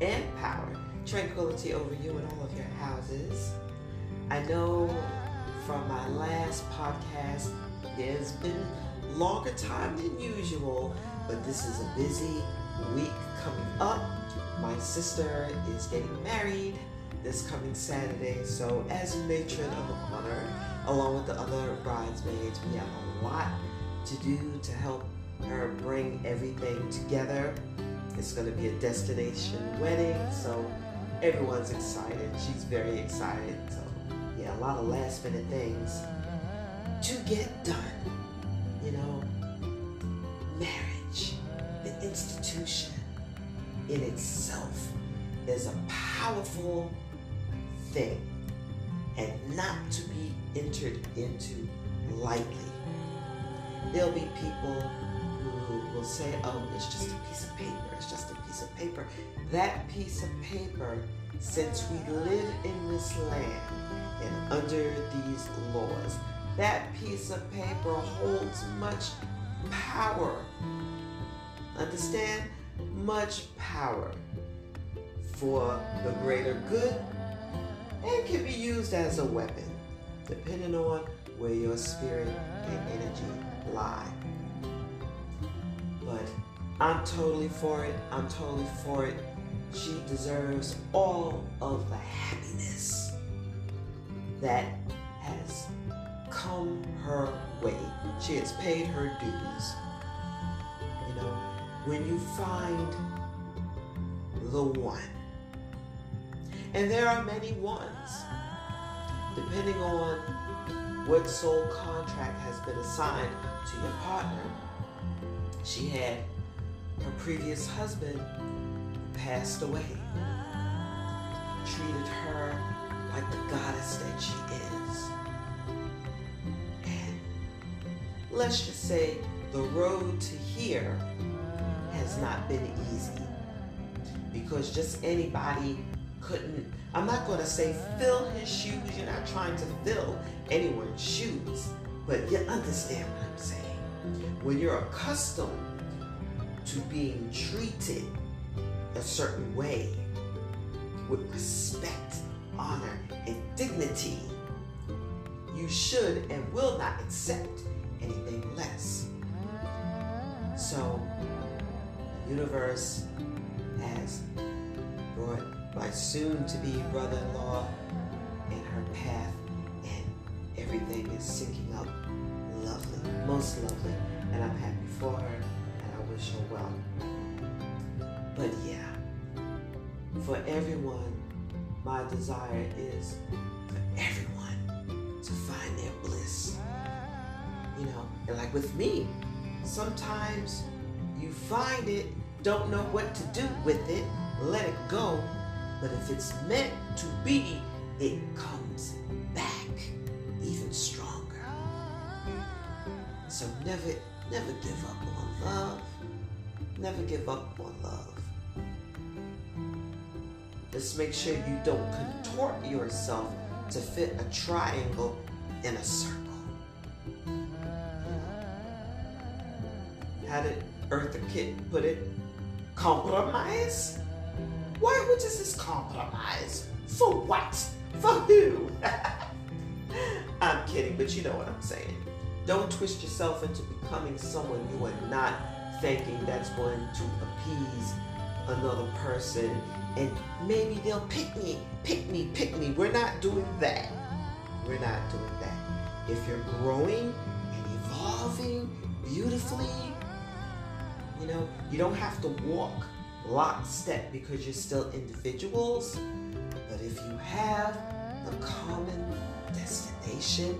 and power, tranquility over you and all of your houses. I know from my last podcast, there's been longer time than usual, but this is a busy week coming up. My sister is getting married this coming Saturday, so as matron of honor, along with the other bridesmaids, we have a lot to do to help her bring everything together. It's going to be a destination wedding, so everyone's excited. She's very excited. So, yeah, a lot of last minute things to get done. You know, marriage, the institution in itself is a powerful thing and not to be entered into lightly. There'll be people who will say, oh, it's just a piece of paper, it's just a piece of paper. That piece of paper, since we live in this land and under these laws, that piece of paper holds much power. Understand? Much power for the greater good and can be used as a weapon, depending on where your spirit and energy lie. But I'm totally for it. I'm totally for it. She deserves all of the happiness that has come her way. She has paid her dues. You know, when you find the one, and there are many ones, depending on what soul contract has been assigned to your partner. She had her previous husband passed away, treated her like the goddess that she is. And let's just say the road to here has not been easy because just anybody couldn't, I'm not going to say fill his shoes. You're not trying to fill anyone's shoes, but you understand what I'm saying. When you're accustomed to being treated a certain way with respect, honor, and dignity, you should and will not accept anything less. So, the universe has brought my soon to be brother in law in her path, and everything is syncing up lovely, most lovely, and I'm happy for her, and I wish her well. But yeah, for everyone, my desire is for everyone to find their bliss. You know, and like with me, sometimes you find it, don't know what to do with it, let it go, but if it's meant to be, it comes back even stronger. So never, never give up on love. Never give up on love. Just make sure you don't contort yourself to fit a triangle in a circle. How did Eartha Kitt put it? Compromise? Why would this compromise? For what? For who? I'm kidding, but you know what I'm saying. Don't twist yourself into becoming someone you are not thinking that's going to appease another person and maybe they'll pick me, pick me, pick me. We're not doing that. We're not doing that. If you're growing and evolving beautifully, you know, you don't have to walk lockstep because you're still individuals. But if you have the common destination,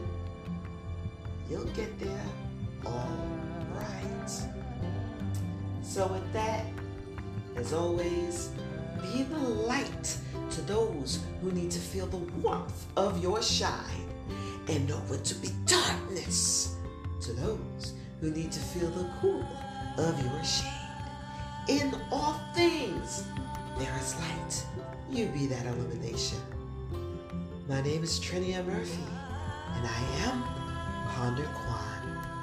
you'll get there all right. So, with that, as always, be the light to those who need to feel the warmth of your shine and know what to be darkness to those who need to feel the cool of your shade. In all things, there is light. You be that illumination. My name is Trinia Murphy, and I am Ponder Quan.